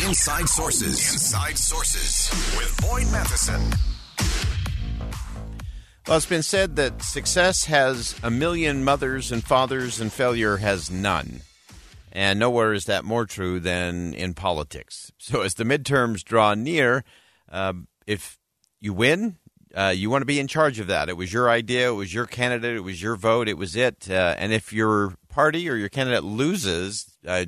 Inside Sources. Inside Sources with Boyd Matheson. Well, it's been said that success has a million mothers and fathers, and failure has none. And nowhere is that more true than in politics. So, as the midterms draw near, uh, if you win, uh, you want to be in charge of that. It was your idea, it was your candidate, it was your vote, it was it. Uh, and if your party or your candidate loses, uh,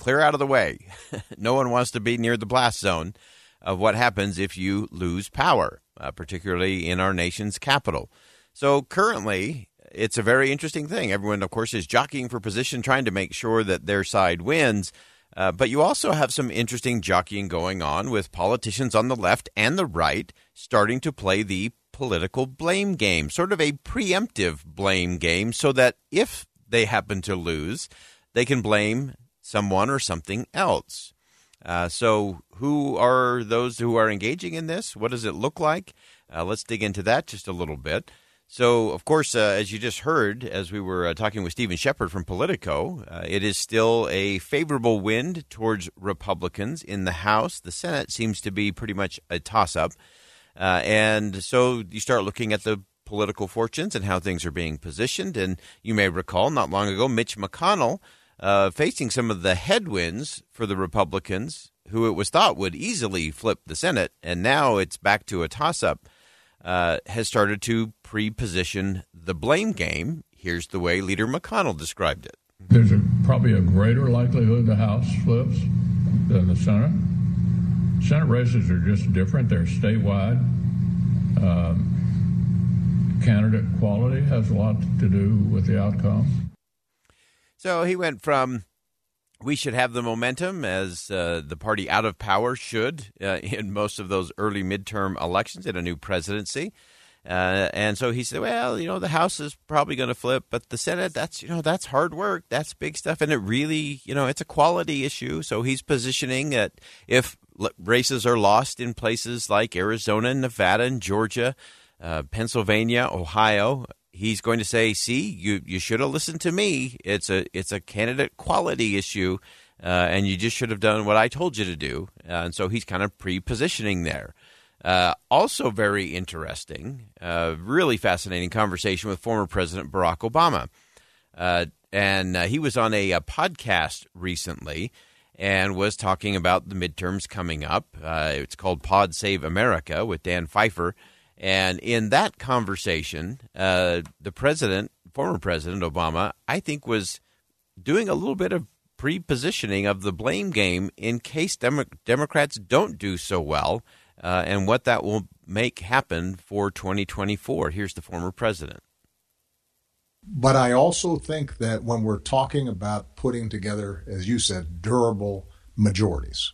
clear out of the way. no one wants to be near the blast zone of what happens if you lose power, uh, particularly in our nation's capital. So currently, it's a very interesting thing. Everyone, of course, is jockeying for position, trying to make sure that their side wins. Uh, but you also have some interesting jockeying going on with politicians on the left and the right starting to play the political blame game, sort of a preemptive blame game, so that if they happen to lose, they can blame someone or something else. Uh, so, who are those who are engaging in this? What does it look like? Uh, let's dig into that just a little bit. So, of course, uh, as you just heard, as we were uh, talking with Steven Shepard from Politico, uh, it is still a favorable wind towards Republicans in the House. The Senate seems to be pretty much a toss up. Uh, and so you start looking at the political fortunes and how things are being positioned. And you may recall not long ago, Mitch McConnell uh, facing some of the headwinds for the Republicans, who it was thought would easily flip the Senate, and now it's back to a toss up, uh, has started to pre position the blame game. Here's the way Leader McConnell described it. There's a, probably a greater likelihood the House flips than the Senate. Senate races are just different, they're statewide. Um, candidate quality has a lot to do with the outcome. So he went from we should have the momentum as uh, the party out of power should uh, in most of those early midterm elections in a new presidency. Uh, and so he said, well, you know, the House is probably going to flip, but the Senate, that's, you know, that's hard work. That's big stuff. And it really, you know, it's a quality issue. So he's positioning that if races are lost in places like Arizona, Nevada, and Georgia, uh, Pennsylvania, Ohio, he's going to say, "See, you you should have listened to me. It's a it's a candidate quality issue, uh, and you just should have done what I told you to do." Uh, and so he's kind of pre-positioning there. Uh, also, very interesting, uh, really fascinating conversation with former President Barack Obama, uh, and uh, he was on a, a, podcast recently. And was talking about the midterms coming up. it's called Pod Save America with Dan Pfeiffer. And in that conversation, uh, the president, former President Obama, I think was doing a little bit of pre-positioning of the blame game in case Demo- Democrats don't do so well, uh, and what that will make happen for 2024. Here's the former president. But I also think that when we're talking about putting together, as you said, durable majorities,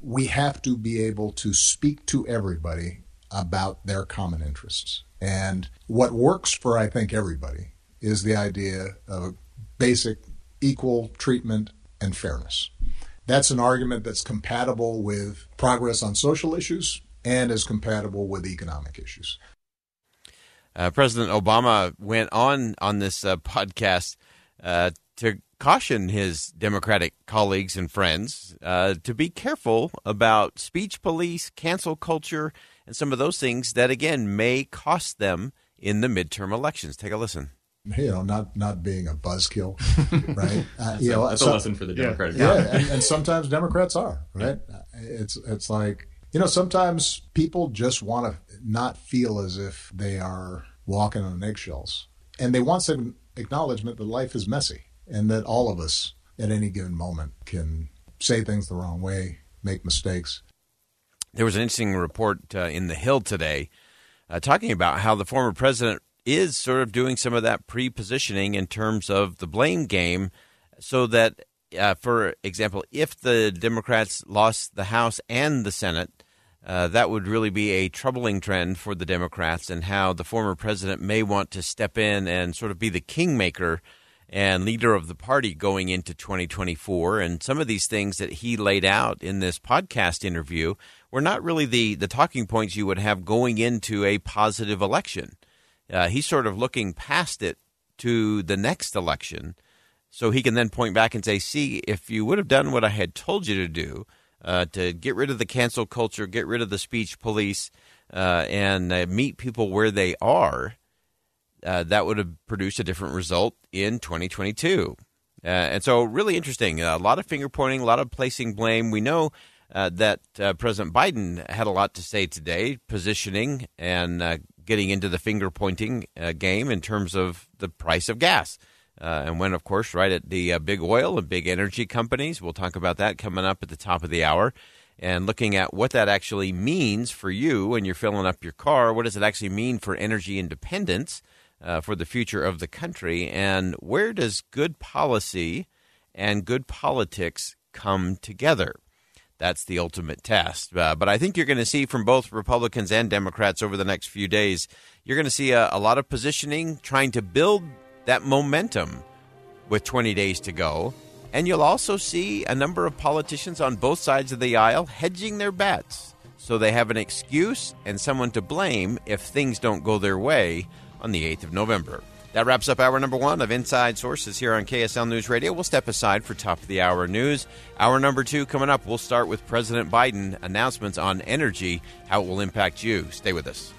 we have to be able to speak to everybody about their common interests. And what works for, I think, everybody is the idea of basic equal treatment and fairness. That's an argument that's compatible with progress on social issues and is compatible with economic issues. Uh, President Obama went on on this uh, podcast uh, to caution his Democratic colleagues and friends uh, to be careful about speech police, cancel culture, and some of those things that again may cost them in the midterm elections. Take a listen. You know, not not being a buzzkill, right? Uh, that's, you a, know, that's so, a lesson for the Democratic. Yeah, yeah and, and, sometimes Democrats are right. Yeah. It's it's like you know sometimes people just want to not feel as if they are walking on eggshells, and they want some acknowledgement that life is messy and that all of us at any given moment can say things the wrong way, make mistakes, there was an interesting report uh, in The Hill today uh, talking about how the former president is sort of doing some of that pre positioning in terms of the blame game so that, uh, for example, if the Democrats lost the House and the Senate, uh, that would really be a troubling trend for the Democrats, and how the former president may want to step in and sort of be the kingmaker and leader of the party going into 2024. And some of these things that he laid out in this podcast interview were not really the, the talking points you would have going into a positive election. Uh, he's sort of looking past it to the next election so he can then point back and say, see, if you would have done what I had told you to do, uh, to get rid of the cancel culture, get rid of the speech police, uh, and uh, meet people where they are, uh, that would have produced a different result in 2022. Uh, and so, really interesting. A lot of finger pointing, a lot of placing blame. We know uh, that President Biden had a lot to say today, positioning and getting into the finger pointing game in terms of the price of gas. Uh, and went, of course, right at the uh, big oil and big energy companies. We'll talk about that coming up at the top of the hour and looking at what that actually means for you when you're filling up your car. What does it actually mean for energy independence uh, for the future of the country? And where does good policy and good politics come together? That's the ultimate test. Uh, but I think you're going to see from both Republicans and Democrats over the next few days, you're going to see a, a lot of positioning, trying to build that momentum with 20 days to go. And you'll also see a number of politicians on both sides of the aisle hedging their bets so they have an excuse and someone to blame if things don't go their way on the 8th of November. That wraps up hour number one of Inside Sources here on KSL News Radio. We'll step aside for top of the hour news. Hour number two coming up. We'll start with President Biden announcements on energy, how it will impact you. Stay with us.